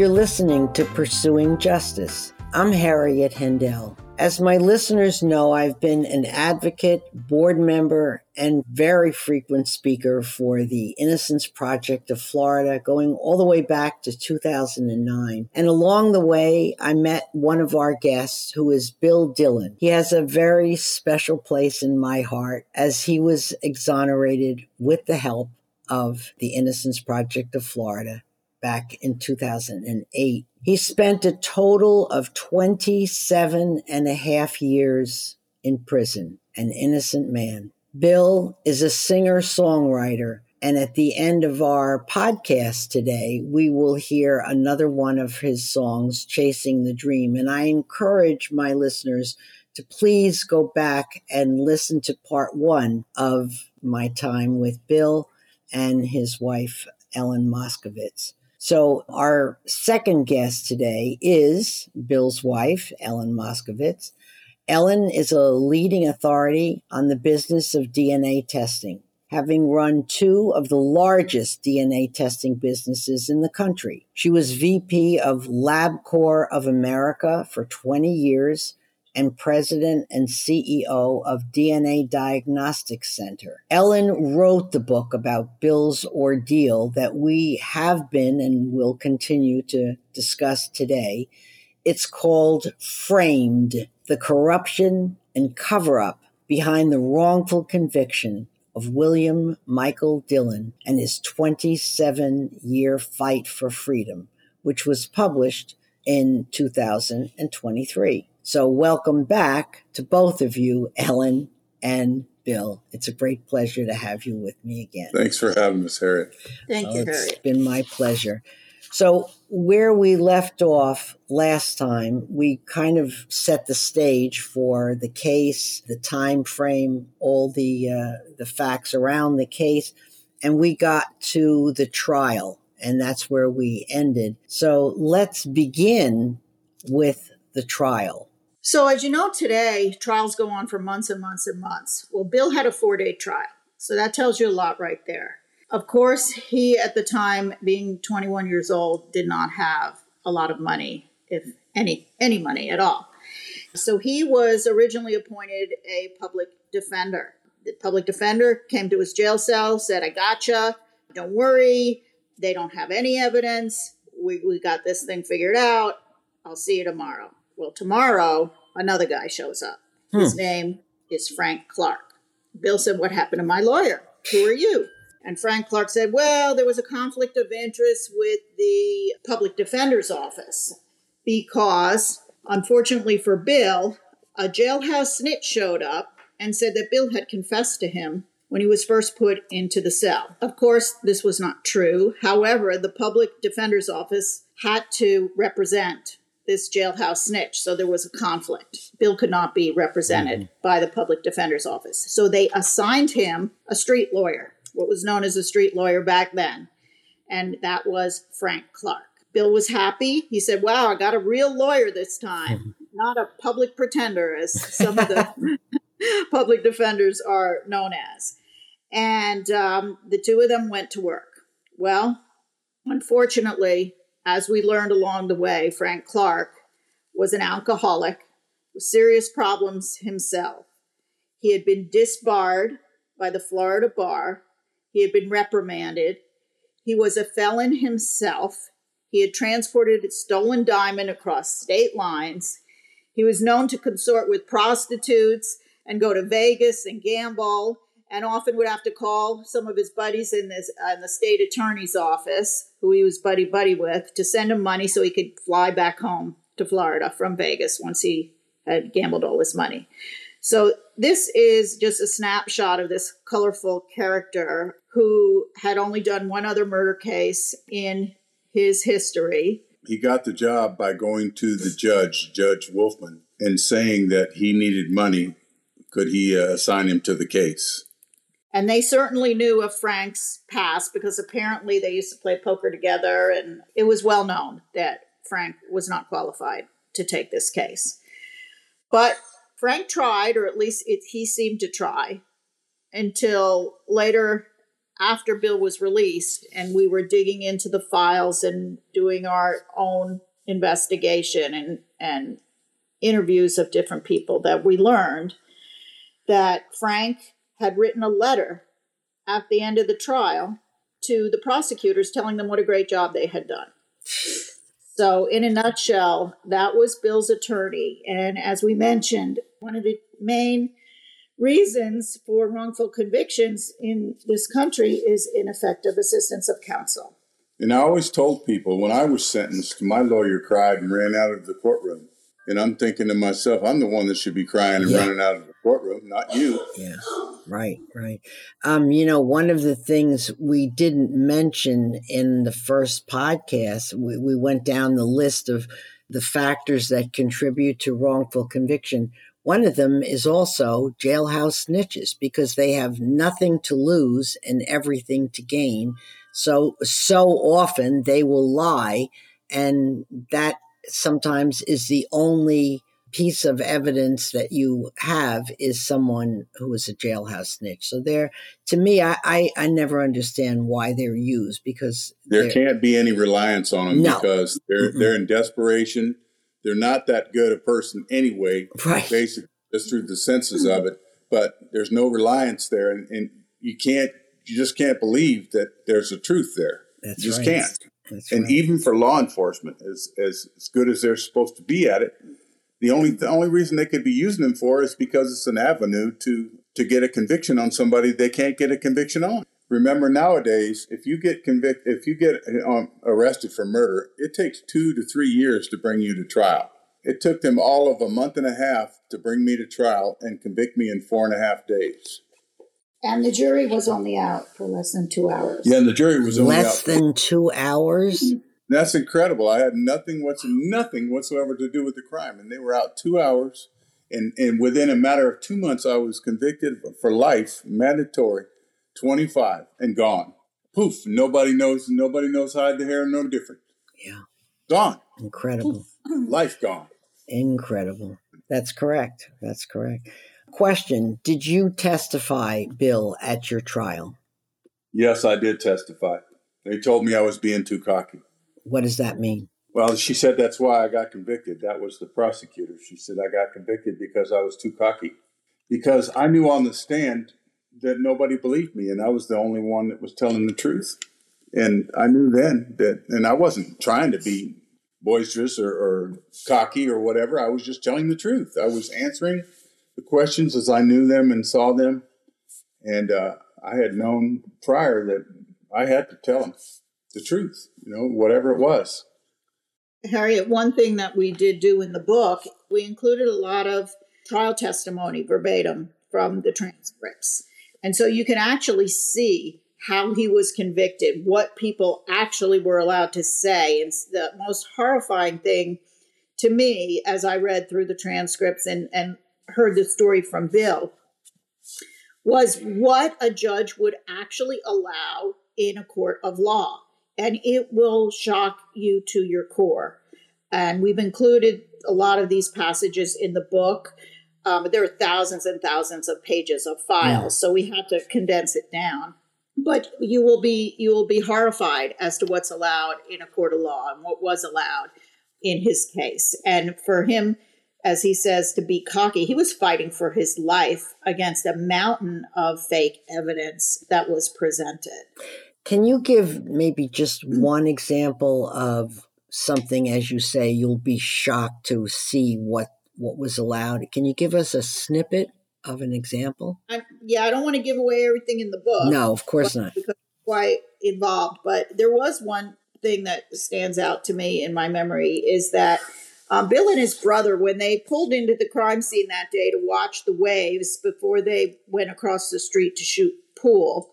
You're listening to Pursuing Justice. I'm Harriet Hendel. As my listeners know, I've been an advocate, board member, and very frequent speaker for the Innocence Project of Florida, going all the way back to 2009. And along the way, I met one of our guests who is Bill Dillon. He has a very special place in my heart as he was exonerated with the help of the Innocence Project of Florida back in 2008. He spent a total of 27 and a half years in prison, an innocent man. Bill is a singer songwriter. And at the end of our podcast today, we will hear another one of his songs, Chasing the Dream. And I encourage my listeners to please go back and listen to part one of my time with Bill and his wife, Ellen Moskovitz. So, our second guest today is Bill's wife, Ellen Moskovitz. Ellen is a leading authority on the business of DNA testing, having run two of the largest DNA testing businesses in the country. She was VP of LabCorp of America for 20 years and president and CEO of DNA Diagnostics Center. Ellen wrote the book about Bill's ordeal that we have been and will continue to discuss today. It's called Framed The Corruption and Cover Up Behind the Wrongful Conviction of William Michael Dillon and his 27 year fight for freedom, which was published in 2023. So, welcome back to both of you, Ellen and Bill. It's a great pleasure to have you with me again. Thanks for having us, Harriet. Thank you, It's Harriet. been my pleasure. So, where we left off last time, we kind of set the stage for the case, the time frame, all the uh, the facts around the case, and we got to the trial, and that's where we ended. So, let's begin with the trial. So, as you know, today trials go on for months and months and months. Well, Bill had a four day trial. So, that tells you a lot right there. Of course, he, at the time, being 21 years old, did not have a lot of money, if any, any money at all. So, he was originally appointed a public defender. The public defender came to his jail cell, said, I gotcha. Don't worry. They don't have any evidence. We, we got this thing figured out. I'll see you tomorrow. Well, tomorrow, another guy shows up. His hmm. name is Frank Clark. Bill said, What happened to my lawyer? Who are you? And Frank Clark said, Well, there was a conflict of interest with the public defender's office because, unfortunately for Bill, a jailhouse snitch showed up and said that Bill had confessed to him when he was first put into the cell. Of course, this was not true. However, the public defender's office had to represent this jailhouse snitch, so there was a conflict. Bill could not be represented by the public defender's office. So they assigned him a street lawyer, what was known as a street lawyer back then, and that was Frank Clark. Bill was happy. He said, Wow, I got a real lawyer this time, not a public pretender, as some of the public defenders are known as. And um, the two of them went to work. Well, unfortunately, as we learned along the way, Frank Clark was an alcoholic with serious problems himself. He had been disbarred by the Florida bar, he had been reprimanded, he was a felon himself, he had transported a stolen diamond across state lines, he was known to consort with prostitutes and go to Vegas and gamble. And often would have to call some of his buddies in this uh, in the state attorney's office, who he was buddy buddy with, to send him money so he could fly back home to Florida from Vegas once he had gambled all his money. So this is just a snapshot of this colorful character who had only done one other murder case in his history. He got the job by going to the judge, Judge Wolfman, and saying that he needed money. Could he uh, assign him to the case? And they certainly knew of Frank's past because apparently they used to play poker together, and it was well known that Frank was not qualified to take this case. But Frank tried, or at least it, he seemed to try, until later after Bill was released and we were digging into the files and doing our own investigation and, and interviews of different people that we learned that Frank had written a letter at the end of the trial to the prosecutors telling them what a great job they had done. So, in a nutshell, that was Bill's attorney. And as we mentioned, one of the main reasons for wrongful convictions in this country is ineffective assistance of counsel. And I always told people when I was sentenced, my lawyer cried and ran out of the courtroom. And I'm thinking to myself, I'm the one that should be crying and yeah. running out of the courtroom, not you. Yeah, right, right. Um, you know, one of the things we didn't mention in the first podcast, we, we went down the list of the factors that contribute to wrongful conviction. One of them is also jailhouse snitches because they have nothing to lose and everything to gain. So, so often they will lie, and that sometimes is the only piece of evidence that you have is someone who is a jailhouse snitch. So there, to me, I, I, I never understand why they're used because there can't be any reliance on them no. because they're mm they're in desperation they're not that good a person anyway, right. basically, just through the senses of it. But there's no reliance there, and, and you can't, you just can't believe that there's a truth there. That's you just right. can't. That's and right. even for law enforcement, as, as as good as they're supposed to be at it, the only the only reason they could be using them for is because it's an avenue to to get a conviction on somebody they can't get a conviction on. Remember nowadays, if you get convicted, if you get um, arrested for murder, it takes two to three years to bring you to trial. It took them all of a month and a half to bring me to trial and convict me in four and a half days. And the jury was only out for less than two hours. Yeah, and the jury was only out. less out than two hours. That's incredible. I had nothing what's nothing whatsoever to do with the crime, and they were out two hours. And and within a matter of two months, I was convicted for life, mandatory 25 and gone. Poof, nobody knows, nobody knows hide the hair, no different. Yeah. Gone. Incredible. Life gone. Incredible. That's correct. That's correct. Question Did you testify, Bill, at your trial? Yes, I did testify. They told me I was being too cocky. What does that mean? Well, she said that's why I got convicted. That was the prosecutor. She said I got convicted because I was too cocky. Because I knew on the stand that nobody believed me, and I was the only one that was telling the truth. And I knew then that, and I wasn't trying to be boisterous or, or cocky or whatever. I was just telling the truth. I was answering the questions as I knew them and saw them. And uh, I had known prior that I had to tell them the truth, you know, whatever it was. Harriet, one thing that we did do in the book, we included a lot of trial testimony verbatim from the transcripts. And so you can actually see how he was convicted, what people actually were allowed to say. And the most horrifying thing to me, as I read through the transcripts and, and heard the story from Bill, was what a judge would actually allow in a court of law. And it will shock you to your core. And we've included a lot of these passages in the book. Um, there are thousands and thousands of pages of files, so we had to condense it down. But you will be you will be horrified as to what's allowed in a court of law and what was allowed in his case. And for him, as he says, to be cocky, he was fighting for his life against a mountain of fake evidence that was presented. Can you give maybe just one example of something, as you say, you'll be shocked to see what what was allowed. Can you give us a snippet of an example? I, yeah, I don't want to give away everything in the book. No, of course not. Because quite involved, but there was one thing that stands out to me in my memory is that um, Bill and his brother, when they pulled into the crime scene that day to watch the waves before they went across the street to shoot pool,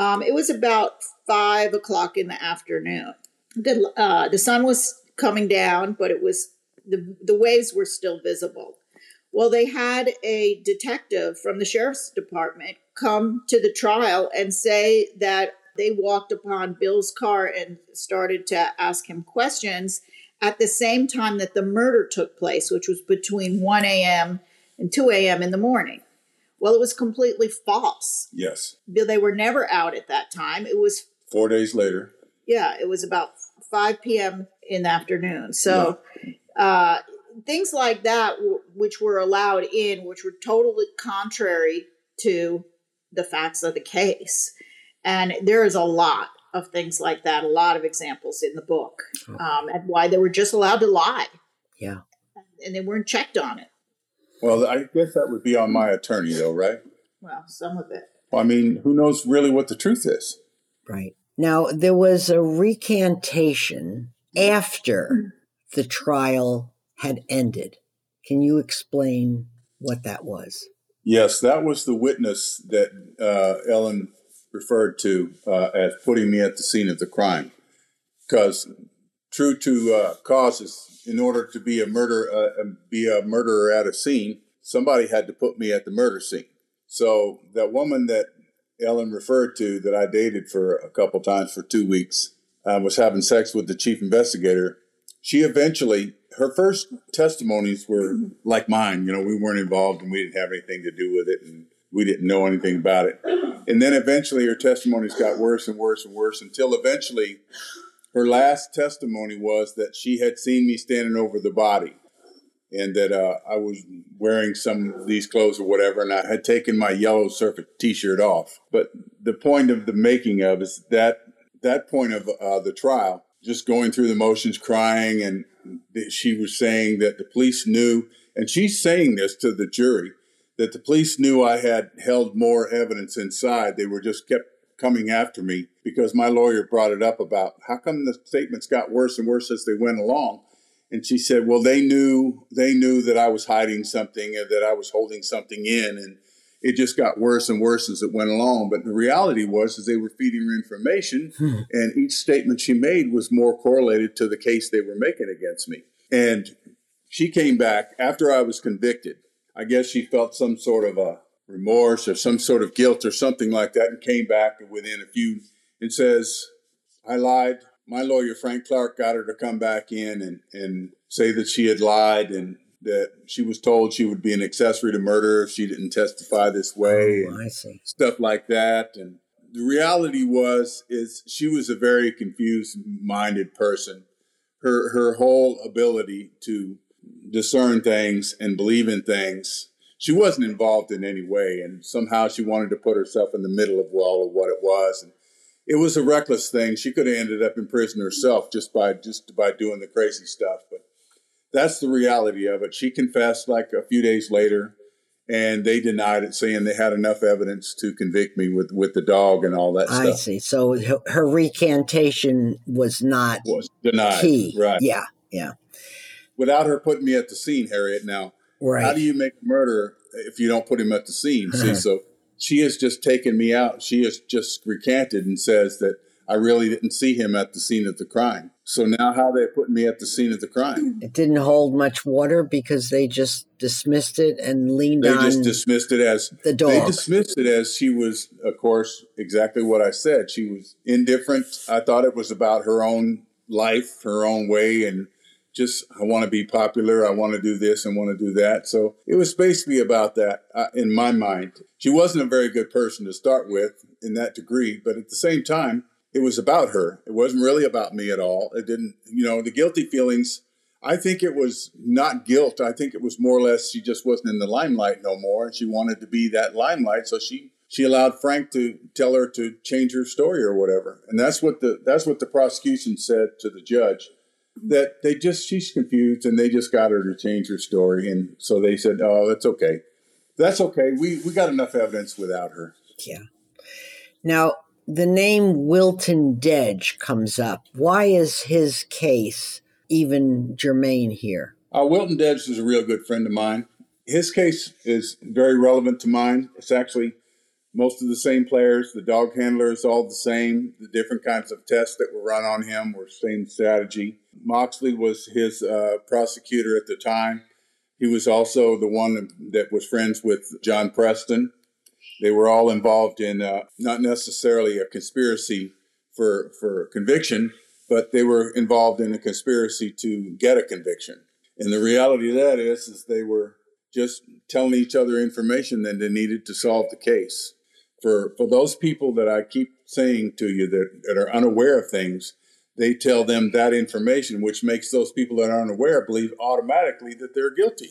um, it was about five o'clock in the afternoon. The uh, the sun was coming down, but it was the, the waves were still visible. Well, they had a detective from the sheriff's department come to the trial and say that they walked upon Bill's car and started to ask him questions at the same time that the murder took place, which was between 1 a.m. and 2 a.m. in the morning. Well, it was completely false. Yes. They were never out at that time. It was, Four days later. yeah, it was about 5 p.m. in the afternoon. So uh, things like that, w- which were allowed in, which were totally contrary to the facts of the case. And there is a lot of things like that, a lot of examples in the book, um, and why they were just allowed to lie. Yeah. And they weren't checked on it. Well, I guess that would be on my attorney, though, right? Well, some of it. I mean, who knows really what the truth is? Right. Now, there was a recantation after the trial had ended. Can you explain what that was? Yes, that was the witness that uh, Ellen referred to uh, as putting me at the scene of the crime. Because true to uh, causes, in order to be a murder, uh, be a murderer at a scene, somebody had to put me at the murder scene. So that woman that Ellen referred to, that I dated for a couple times for two weeks, uh, was having sex with the chief investigator. She eventually, her first testimonies were like mine. You know, we weren't involved and we didn't have anything to do with it, and we didn't know anything about it. And then eventually, her testimonies got worse and worse and worse until eventually, her last testimony was that she had seen me standing over the body and that uh, I was wearing some of these clothes or whatever, and I had taken my yellow surfer T-shirt off. But the point of the making of is that that point of uh, the trial, just going through the motions, crying, and she was saying that the police knew, and she's saying this to the jury, that the police knew I had held more evidence inside. They were just kept coming after me because my lawyer brought it up about how come the statements got worse and worse as they went along. And she said, "Well, they knew they knew that I was hiding something and that I was holding something in, and it just got worse and worse as it went along. But the reality was, is they were feeding her information, hmm. and each statement she made was more correlated to the case they were making against me. And she came back after I was convicted. I guess she felt some sort of a remorse or some sort of guilt or something like that, and came back within a few and says, "I lied." my lawyer Frank Clark got her to come back in and, and say that she had lied and that she was told she would be an accessory to murder if she didn't testify this way Oh, and I see. stuff like that. And the reality was is she was a very confused minded person. Her her whole ability to discern things and believe in things. She wasn't involved in any way, and somehow she wanted to put herself in the middle of all of what it was. And it was a reckless thing. She could have ended up in prison herself just by just by doing the crazy stuff. But that's the reality of it. She confessed like a few days later, and they denied it, saying they had enough evidence to convict me with with the dog and all that I stuff. see. So her, her recantation was not Was denied, key. right? Yeah. Yeah. Without her putting me at the scene, Harriet. Now, Right. how do you make a murder if you don't put him at the scene? See, so she has just taken me out. She has just recanted and says that I really didn't see him at the scene of the crime. So now, how they putting me at the scene of the crime? it didn't hold much water because they just dismissed it and leaned They on just dismissed it as the dog. They dismissed it as she was, of course, exactly what I said. She was indifferent. I thought it was about her own life, her own way, and just, I want to be popular. I want to do this and want to do that. So it was basically about that uh, in my mind. She wasn't a very good person to start with in that degree, but at the same time, it was about her. It wasn't really about me at all. It didn't, you know, the guilty feelings. I think it was not guilt. I think it was more or less she just wasn't in the limelight no more, and she wanted to be that limelight. So she she allowed Frank to tell her to change her story or whatever, and that's what the that's what the prosecution said to the judge that they just she's confused and they just got her to change her story, and so they said, oh, that's okay, that's okay. We we got enough evidence without her. Yeah. Now, the name Wilton Dedge comes up. Why is his case even germane here? Uh, Wilton Dedge is a real good friend of mine. His case is very relevant to mine. It's actually most of the same players. The dog handler is all the same. The different kinds of tests that were run on him were same strategy. Moxley was his uh, prosecutor at the time. He was also the one that was friends with John Preston. They were all involved in uh, not necessarily a conspiracy for for conviction, but they were involved in a conspiracy to get a conviction. And the reality of that is, is they were just telling each other information that they needed to solve the case. For for those people that I keep saying to you that, that are unaware of things, they tell them that information, which makes those people that are unaware believe automatically that they're guilty.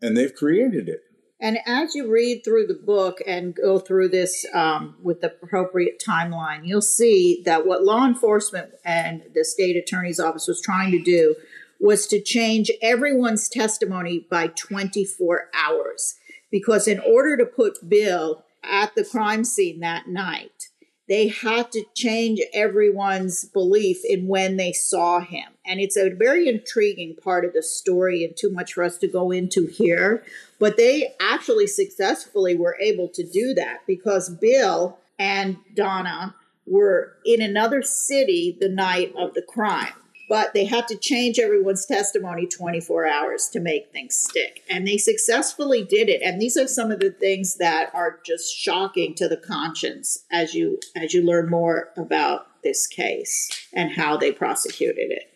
And they've created it. And as you read through the book and go through this um, with the appropriate timeline, you'll see that what law enforcement and the state attorney's office was trying to do was to change everyone's testimony by 24 hours. Because in order to put Bill at the crime scene that night, they had to change everyone's belief in when they saw him. And it's a very intriguing part of the story and too much for us to go into here. But they actually successfully were able to do that because Bill and Donna were in another city the night of the crime but they had to change everyone's testimony 24 hours to make things stick. And they successfully did it. And these are some of the things that are just shocking to the conscience as you as you learn more about this case and how they prosecuted it.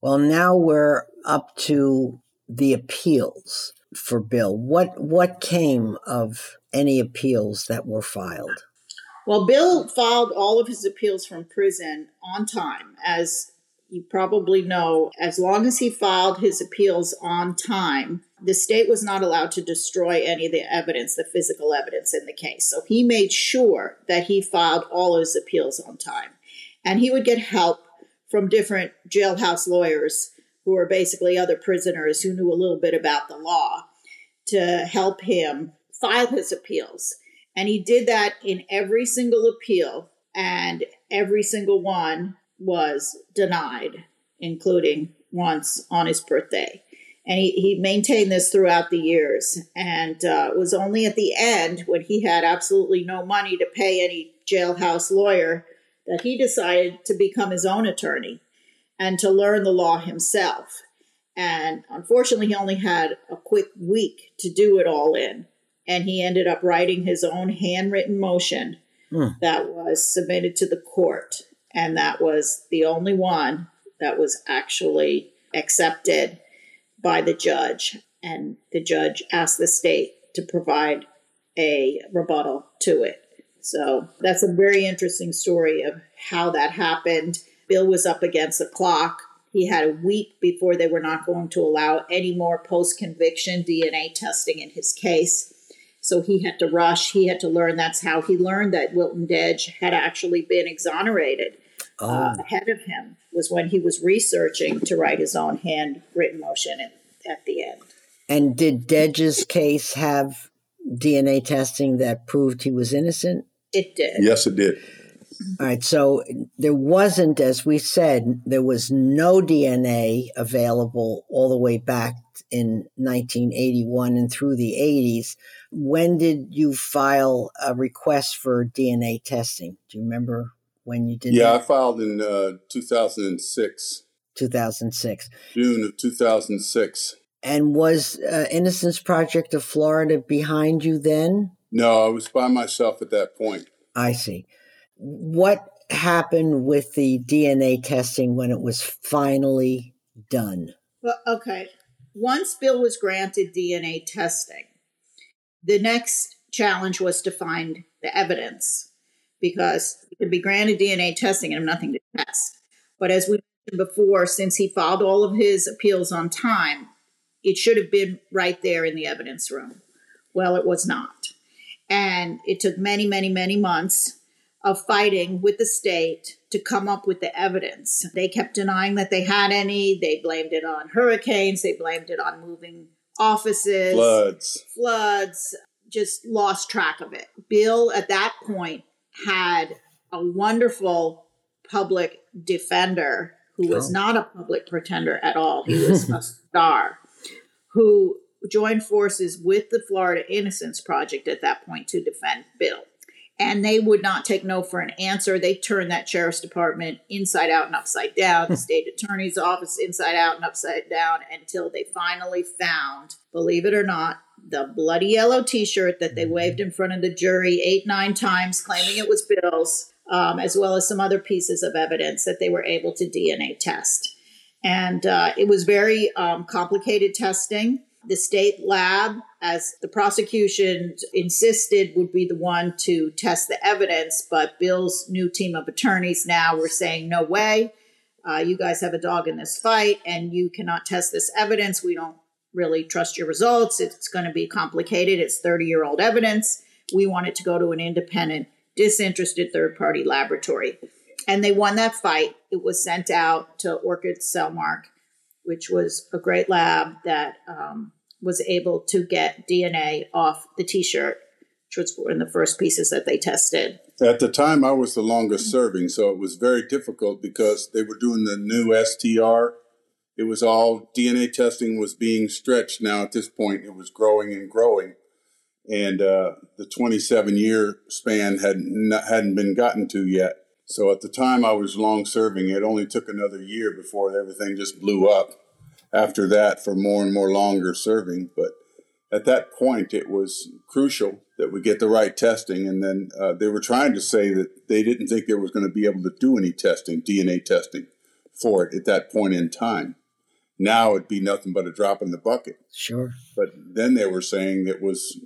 Well now we're up to the appeals for bill. What what came of any appeals that were filed? Well, Bill filed all of his appeals from prison on time, as you probably know, as long as he filed his appeals on time, the state was not allowed to destroy any of the evidence, the physical evidence in the case. So he made sure that he filed all his appeals on time. And he would get help from different jailhouse lawyers who were basically other prisoners who knew a little bit about the law to help him file his appeals. And he did that in every single appeal, and every single one was denied, including once on his birthday. And he, he maintained this throughout the years. And uh, it was only at the end, when he had absolutely no money to pay any jailhouse lawyer, that he decided to become his own attorney and to learn the law himself. And unfortunately, he only had a quick week to do it all in. And he ended up writing his own handwritten motion hmm. that was submitted to the court and that was the only one that was actually accepted by the judge. And the judge asked the state to provide a rebuttal to it. So that's a very interesting story of how that happened. Bill was up against the clock. He had a week before they were not going to allow any more post conviction DNA testing in his case. So he had to rush. He had to learn. That's how he learned that Wilton Dedge had actually been exonerated oh. uh, ahead of him was when he was researching to write his own handwritten motion at, at the end. And did Dedge's case have DNA testing that proved he was innocent? It did. Yes, it did. All right. So there wasn't, as we said, there was no DNA available all the way back in 1981 and through the 80s. When did you file a request for DNA testing? Do you remember when you did yeah that? i filed in uh, 2006 2006 june of 2006 and was uh, innocence project of florida behind you then? No i was by myself at that point. I see. What happened with the dna testing when it was finally done? Well okay. Once bill was granted dna testing the next challenge was to find the evidence because it could be granted DNA testing and have nothing to test. But as we mentioned before, since he filed all of his appeals on time, it should have been right there in the evidence room. Well, it was not. And it took many, many, many months of fighting with the state to come up with the evidence. They kept denying that they had any. They blamed it on hurricanes. They blamed it on moving offices, floods, floods, just lost track of it. Bill, at that point, had a wonderful public defender who was oh. not a public pretender at all. He was a star who joined forces with the Florida Innocence Project at that point to defend Bill. And they would not take no for an answer. They turned that sheriff's department inside out and upside down, the state attorney's office inside out and upside down until they finally found, believe it or not, the bloody yellow T-shirt that they mm-hmm. waved in front of the jury eight nine times, claiming it was Bill's, um, as well as some other pieces of evidence that they were able to DNA test. And uh, it was very um, complicated testing. The state lab, as the prosecution insisted, would be the one to test the evidence. But Bill's new team of attorneys now were saying, no way. Uh, you guys have a dog in this fight and you cannot test this evidence. We don't really trust your results. It's going to be complicated. It's 30 year old evidence. We want it to go to an independent, disinterested third party laboratory. And they won that fight. It was sent out to Orchid Cellmark, which was a great lab that um, was able to get DNA off the t shirt, which was one of the first pieces that they tested. At the time, I was the longest serving, so it was very difficult because they were doing the new STR. It was all DNA testing was being stretched. Now at this point, it was growing and growing, and uh, the 27 year span had not, hadn't been gotten to yet. So at the time I was long serving, it only took another year before everything just blew up. After that, for more and more longer serving, but at that point, it was crucial that we get the right testing. And then uh, they were trying to say that they didn't think they was going to be able to do any testing, DNA testing, for it at that point in time. Now it'd be nothing but a drop in the bucket. Sure. But then they were saying it was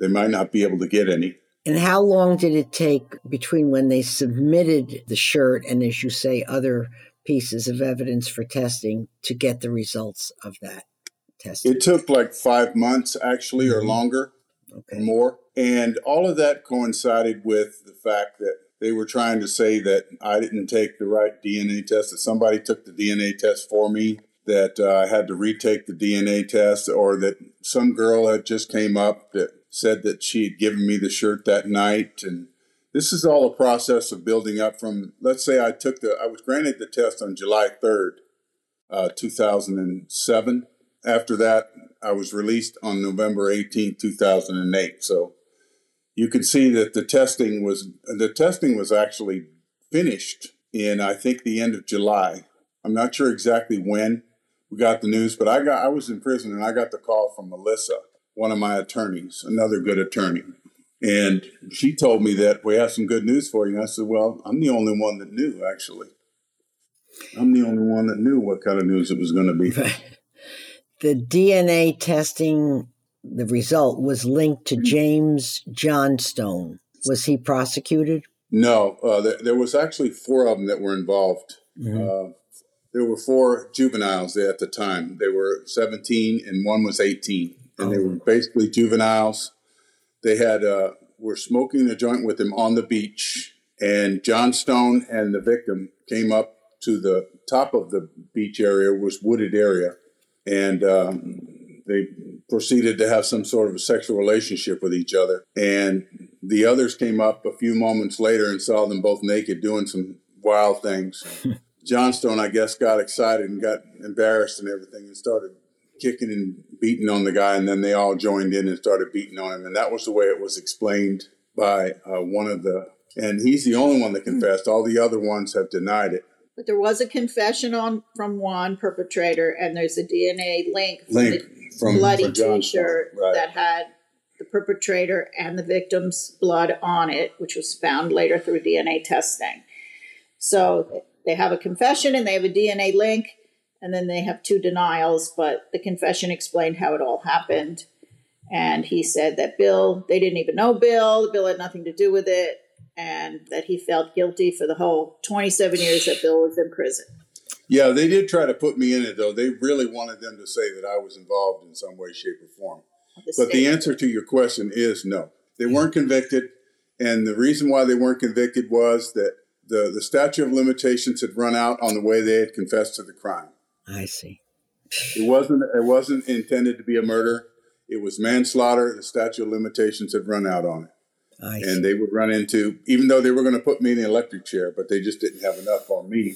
they might not be able to get any. And how long did it take between when they submitted the shirt and, as you say, other pieces of evidence for testing to get the results of that testing? It took like five months, actually, or Mhm. longer, Okay. or more. And all of that coincided with the fact that they were trying to say that I didn't take the right DNA test, that somebody took the DNA test for me, that uh, I had to retake the DNA test, or that some girl had just came up that said that she had given me the shirt that night. And this is all a process of building up from, let's say I took the, I was granted the test on July 3rd, uh, 2007. After that, I was released on November 18th, 2008. So you can see that the testing was the testing was actually finished in I think the end of July. I'm not sure exactly when we got the news, but I got I was in prison and I got the call from Melissa, one of my attorneys, another good attorney. And she told me that we have some good news for you. And I said, Well, I'm the only one that knew, actually. I'm the only one that knew what kind of news it was going to be. the DNA testing, the result was linked to James Johnstone. Was he prosecuted? No, uh, there, there was actually four of them that were involved. Uh, there were four juveniles there at the time. They were 17 and one was 18, and they were basically juveniles. They had uh, were smoking a joint with him on the beach, and Johnstone and the victim came up to the top of the beach area, was wooded area, and um, they proceeded to have some sort of a sexual relationship with each other. And the others came up a few moments later and saw them both naked doing some wild things. Johnstone, I guess, got excited and got embarrassed and everything and started kicking and beating on the guy. And then they all joined in and started beating on him. And that was the way it was explained by uh, one of the, and he's the only one that confessed. All the other ones have denied it. But there was a confession on from one perpetrator, and there's a DNA link from Link the from bloody from Johnstone. T-shirt Right. that had the perpetrator and the victim's blood on it, which was found later through DNA testing. So they have a confession and they have a DNA link, and then they have two denials. But the confession explained how it all happened, and he said that Bill, they didn't even know Bill. Bill had nothing to do with it, and that he felt guilty for the whole 27 years that Bill was in prison. Yeah, they did try to put me in it, though. They really wanted them to say that I was involved in some way, shape, or form. But the answer to your question is no. They weren't convicted. And the reason why they weren't convicted was that the, the statute of limitations had run out on the way they had confessed to the crime. I see. It wasn't it wasn't intended to be a murder. It was manslaughter. The statute of limitations had run out on it. I see. And they would run into, even though they were going to put me in the electric chair, but they just didn't have enough on me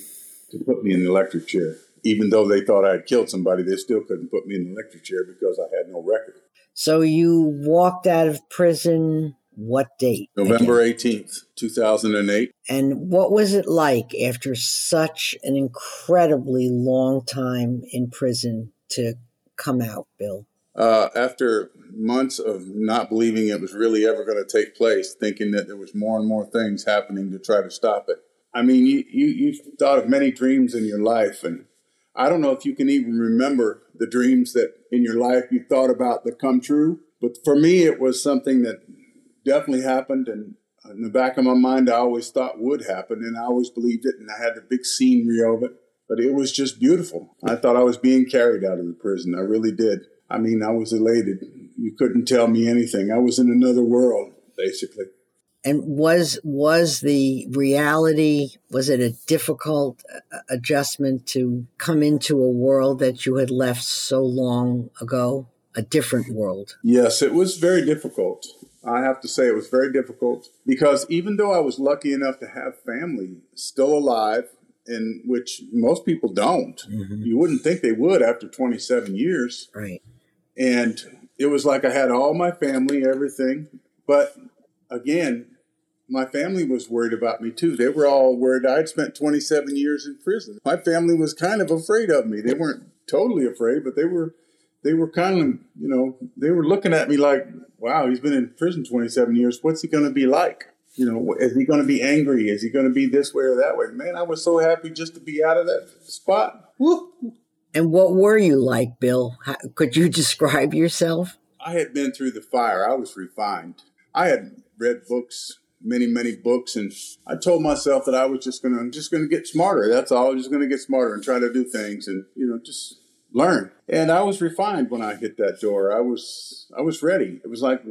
to put me in the electric chair. Even though they thought I had killed somebody, they still couldn't put me in the electric chair because I had no record. So you walked out of prison what date? November again? 18th, 2008. And what was it like after such an incredibly long time in prison to come out, Bill? Uh, after months of not believing it was really ever going to take place, thinking that there was more and more things happening to try to stop it. I mean, you, you, you thought of many dreams in your life, and I don't know if you can even remember the dreams that in your life you thought about that come true. But for me, it was something that definitely happened. And in the back of my mind, I always thought would happen. And I always believed it. And I had the big scenery of it. But it was just beautiful. I thought I was being carried out of the prison. I really did. I mean, I was elated. You couldn't tell me anything. I was in another world, basically. And was was the reality was it a difficult uh, adjustment to come into a world that you had left so long ago, a different world? Yes, it was very difficult. I have to say it was very difficult because even though I was lucky enough to have family still alive, in which most people don't, mm-hmm. you wouldn't think they would after 27 years. Right. And it was like I had all my family, everything, but again, my family was worried about me too. They were all worried. I'd spent 27 years in prison. My family was kind of afraid of me. They weren't totally afraid, but they were they were kind of, you know, they were looking at me like, wow, he's been in prison 27 years. What's he going to be like? You know, is he going to be angry? Is he going to be this way or that way? Man, I was so happy just to be out of that spot. Woo. And what were you like, Bill? How, could you describe yourself? I had been through the fire. I was refined. I had read books, many, many books, and I told myself that I was just gonna just gonna get smarter. That's all. I was just gonna get smarter and try to do things and you know just learn. And I was refined when I hit that door. I was I was ready. It was like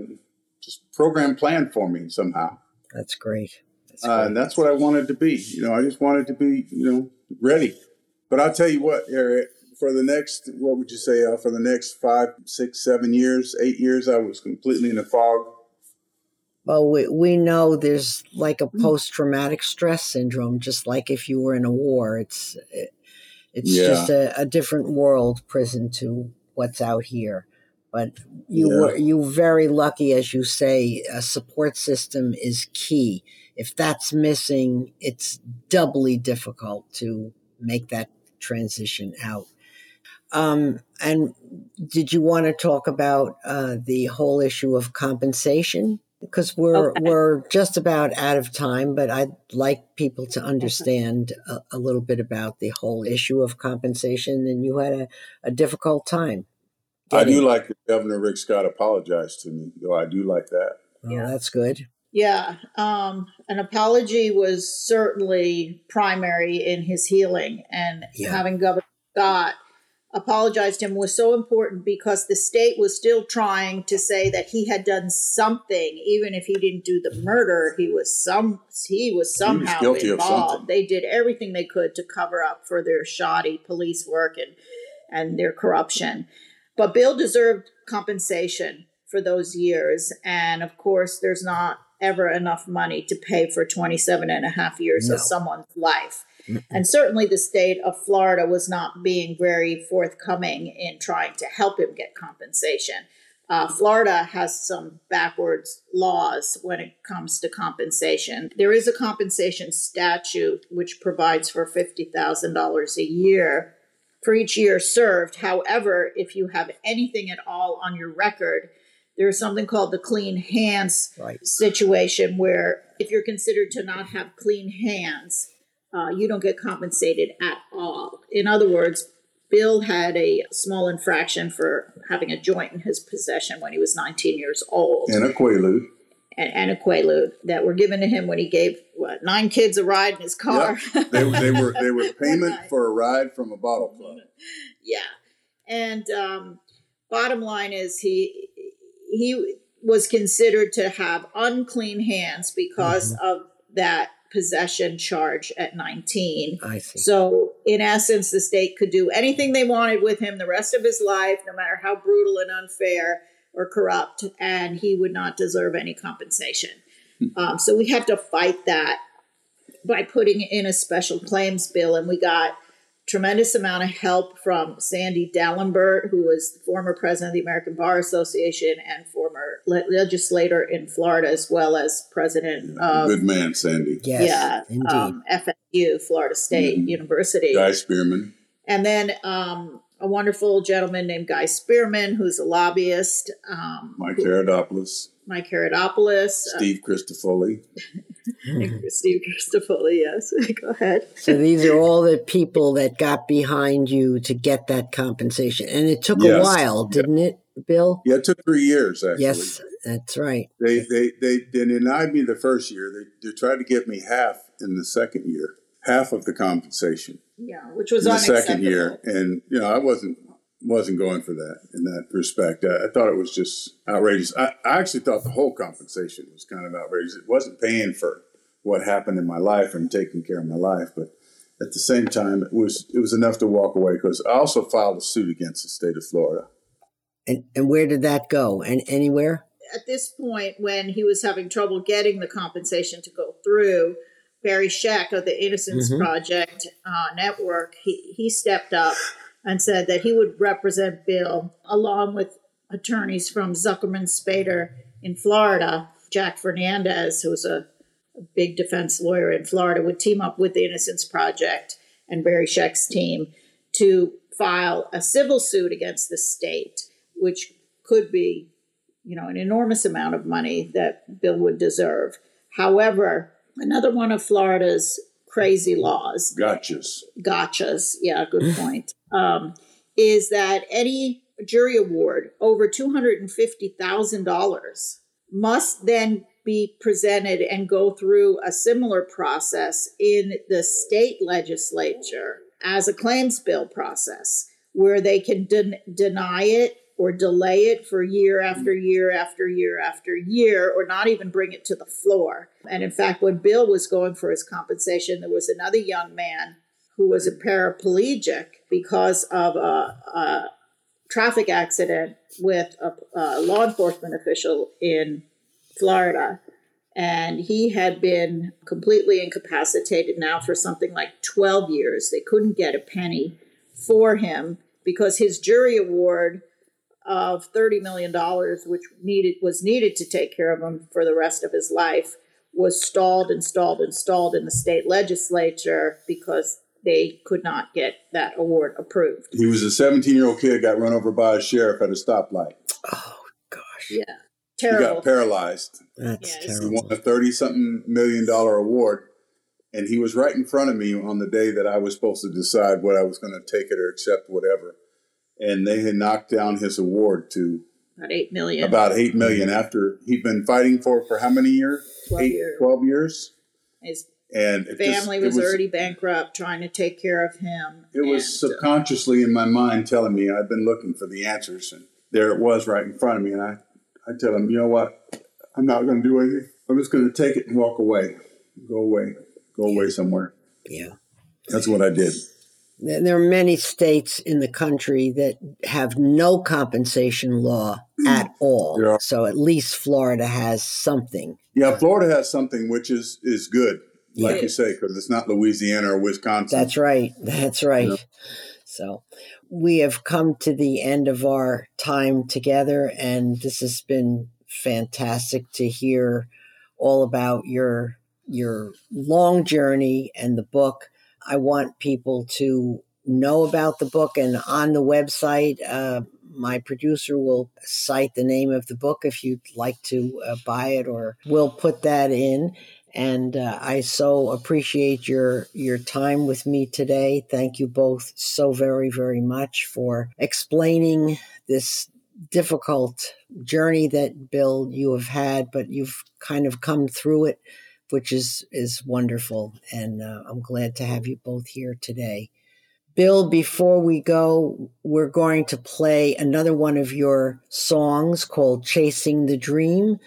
just program planned for me somehow. That's great. That's uh, and that's what I wanted to be. You know, I just wanted to be you know ready. But I'll tell you what, Eric, for the next, what would you say, uh, for the next five, six, seven years, eight years, I was completely in a fog. Well, we, we know there's like a post traumatic stress syndrome, just like if you were in a war. It's it, it's yeah. just a, a, different world, prison to what's out here. But you yeah. were you very lucky, as you say. A support system is key. If that's missing, it's doubly difficult to make that transition out. Um, and did you want to talk about uh, the whole issue of compensation? Because we're okay. we're just about out of time, but I'd like people to understand a, a, little bit about the whole issue of compensation. And you had a, a difficult time. I do like that Governor Rick Scott apologized to me, though. I do like that. Oh, yeah, that's good. Yeah, um, an apology was certainly primary in his healing, and yeah. having Governor Scott apologized to him was so important because the state was still trying to say that he had done something, even if he didn't do the murder. He was some he was somehow he was involved. They did everything they could to cover up for their shoddy police work and and their corruption. But Bill deserved compensation for those years, and of course, there's not ever enough money to pay for 27 and a half years no. of someone's life. And certainly the state of Florida was not being very forthcoming in trying to help him get compensation. Uh, Florida has some backwards laws when it comes to compensation. There is a compensation statute which provides for $50,000 a year for each year served. However, if you have anything at all on your record, there's something called the clean hands right. situation where if you're considered to not have clean hands, uh, you don't get compensated at all. In other words, Bill had a small infraction for having a joint in his possession when he was 19 years old. And a quaalude. And, and a quaalude that were given to him when he gave what, nine kids a ride in his car. Yep. They, they were they were payment for a ride from a bottle club. Yeah, and um, bottom line is he he was considered to have unclean hands because mm-hmm. of that possession charge at 19. I see. So, in essence, the state could do anything they wanted with him the rest of his life, no matter how brutal and unfair or corrupt, and he would not deserve any compensation. Hmm. Um, so, we had to fight that by putting in a special claims bill, and we got tremendous amount of help from Sandy D'Alemberte, who was former president of the American Bar Association and former le- legislator in Florida, as well as president of. Good man, Sandy. Yes, yeah, indeed. Um, FSU, Florida State mm-hmm. University. Guy Spearman. And then um, a wonderful gentleman named Guy Spearman, who's a lobbyist. Um, Mike Haridopolos. Mike Haridopolos. Steve Crisafulli. and Steve Crisafulli, yes. Go ahead. So these are all the people that got behind you to get that compensation. And it took yes. a while, didn't it, Bill? Yeah, it took three years, actually. Yes, that's right. They they they, they denied me the first year. They, they tried to give me half in the second year, half of the compensation. Yeah, which was in the second year. And, you know, I wasn't wasn't going for that in that respect. I, I thought it was just outrageous. I, I, actually thought the whole compensation was kind of outrageous. It wasn't paying for what happened in my life and taking care of my life, but at the same time, it was it was enough to walk away because I also filed a suit against the state of Florida. And and where did that go? And anywhere? At this point, when he was having trouble getting the compensation to go through, Barry Scheck of the Innocence mm-hmm. Project uh, network, he, he stepped up and said that he would represent Bill along with attorneys from Zuckerman Spaeder in Florida. Jack Fernandez, who was a, a big defense lawyer in Florida, would team up with the Innocence Project and Barry Scheck's team to file a civil suit against the state, which could be, you know, an enormous amount of money that Bill would deserve. However, another one of Florida's crazy laws. Gotchas. Gotchas. Yeah, good point. Um, is that any jury award over $250,000 must then be presented and go through a similar process in the state legislature as a claims bill process where they can de- deny it or delay it for year after year after year after year, or not even bring it to the floor. And in fact, when Bill was going for his compensation, there was another young man who was a paraplegic because of a, a traffic accident with a, a law enforcement official in Florida. And he had been completely incapacitated now for something like 12 years. They couldn't get a penny for him because his jury award of thirty million dollars, which needed was needed to take care of him for the rest of his life, was stalled and stalled and stalled in the state legislature because they could not get that award approved. He was a 17 year old kid, got run over by a sheriff at a stoplight. Oh gosh! Yeah, terrible. He got paralyzed. That's yes. terrible. He won a 30 something million dollar award. And he was right in front of me on the day that I was supposed to decide what I was going to take it or accept whatever and they had knocked down his award to about eight million. About eight million after he'd been fighting for for how many years? 12 eight, years. Twelve years. His and family just, was, was, already bankrupt, trying to take care of him. It and, was uh, subconsciously in my mind telling me I've been looking for the answers, and there it was right in front of me. And I, I tell him, you know what? I'm not going to do anything. I'm just going to take it and walk away, go away, go away somewhere. Yeah, that's what I did. There are many states in the country that have no compensation law at all. Yeah. So at least Florida has something. Yeah, Florida has something which is is good, like you say, because it's not Louisiana or Wisconsin. That's right. That's right. Yeah. So we have come to the end of our time together, and this has been fantastic to hear all about your your long journey and the book I want people to know about the book and on the website. Uh, my producer will cite the name of the book if you'd like to uh, buy it, or we'll put that in. And uh, I so appreciate your your time with me today. Thank you both so very very much for explaining this difficult journey that Bill you have had, but you've kind of come through it which is is wonderful, and uh, I'm glad to have you both here today. Bill, before we go, we're going to play another one of your songs called Chasing the Dream.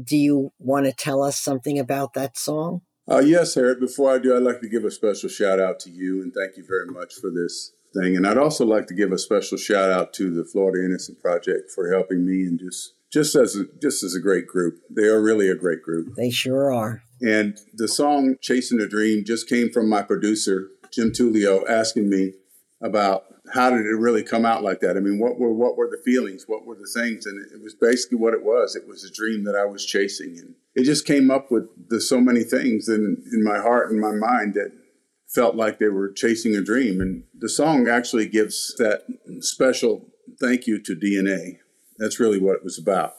Do you want to tell us something about that song? Uh, yes, Harriet. Before I do, I'd like to give a special shout out to you and thank you very much for this thing. And I'd also like to give a special shout out to the Florida Innocent Project for helping me and just just as a, just as a great group. They are really a great group. They sure are. And the song Chasing a Dream just came from my producer, Jim Tullio, asking me about how did it really come out like that? I mean, what were what were the feelings? What were the things? And it was basically what it was. It was a dream that I was chasing, and it just came up with the so many things in in my heart and my mind that felt like they were chasing a dream. And the song actually gives that special thank you to DNA. That's really what it was about.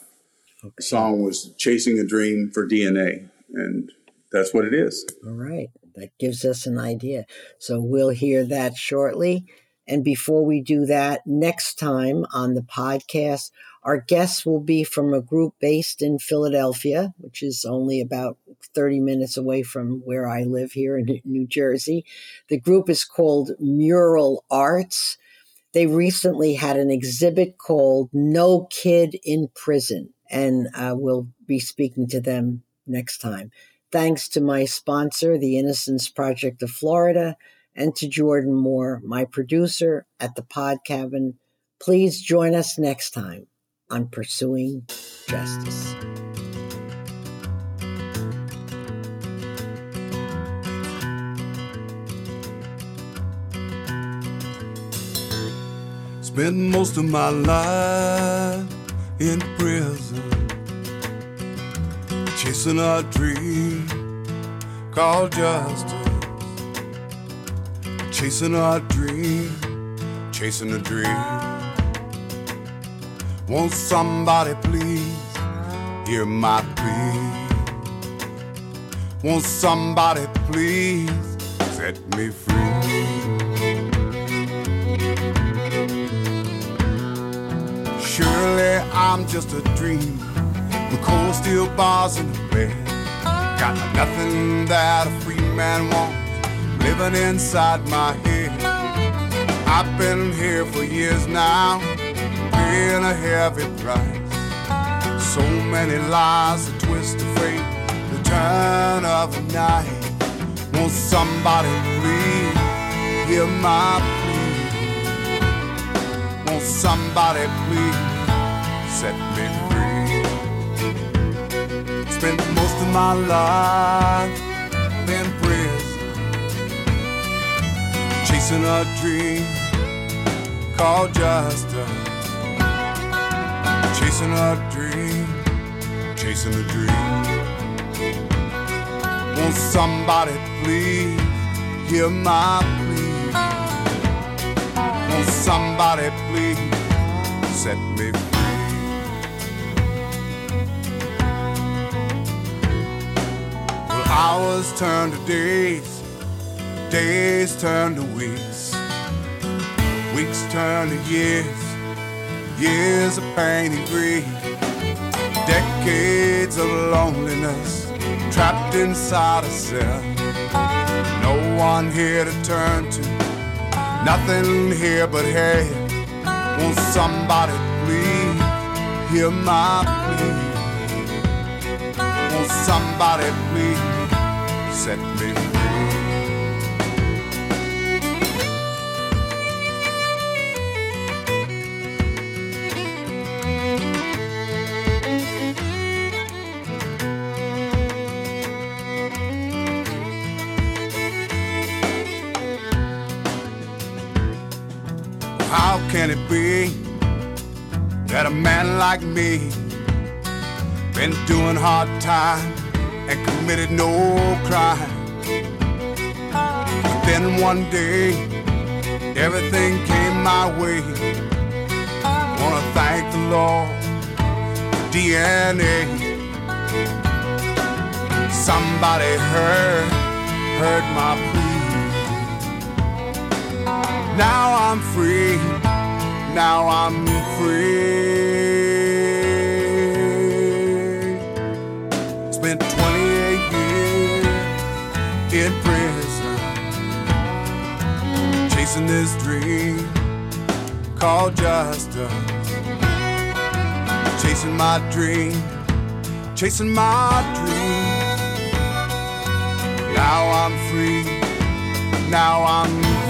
Okay. The song was chasing a dream for DNA and That's what it is. All right. That gives us an idea. So we'll hear that shortly. And before we do that, next time on the podcast, our guests will be from a group based in Philadelphia, which is only about 30 minutes away from where I live here in New Jersey. The group is called Mural Arts. They recently had an exhibit called No Kid in Prison, and uh, we'll be speaking to them next time. Thanks to my sponsor, the Innocence Project of Florida, and to Jordan Moore, my producer at the Pod Cabin. Please join us next time on Pursuing Justice. Spent most of my life in prison, chasing a dream called justice. Chasing a dream, chasing a dream. Won't somebody please hear my plea? Won't somebody please set me free? Surely I'm just a dream with cold steel bars in the bed. Got nothing that a free man wants living inside my head. I've been here for years now, paying a heavy price. So many lies, the twist of fate, the turn of night. Won't somebody please hear my plea? Won't somebody please set me free? Spent most of my life chasing a dream called justice. Chasing a dream, chasing a dream. Won't somebody please hear my plea? Won't somebody please set me free? Well, hours turn to days Days turn to weeks, weeks turn to years, years of pain and grief, decades of loneliness, trapped inside a cell. No one here to turn to, nothing here but hell. Won't somebody please hear my plea? Won't somebody please set me free? Can it be that a man like me been doing hard time and committed no crime? But then one day everything came my way. Wanna thank the Lord for DNA. Somebody heard, heard my plea. Now I'm free. Now I'm free. Spent 28 years in prison, chasing this dream called justice. Chasing my dream, chasing my dream. Now I'm free. Now I'm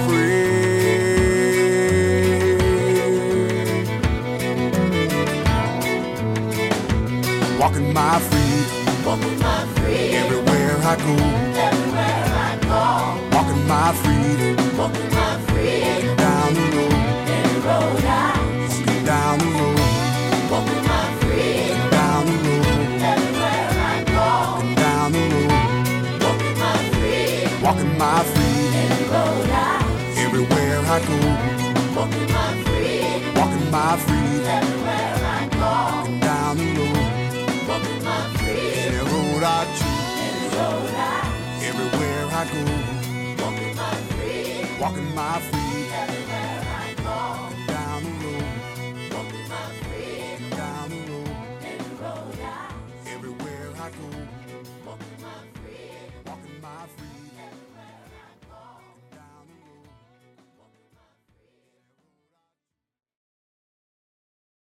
Walking my freedom. Walking my freedom. Everywhere I go. Everywhere I go. Walking my freedom. Walking my freedom. Down the road. Any road I down the road. Walking my freedom. Down the road. Everywhere I go. Walking down the road. Walking my freedom. Walking my freedom. Any road Everywhere I go. Walking my freedom. Walking my freedom. I do. Everywhere I go. Walking my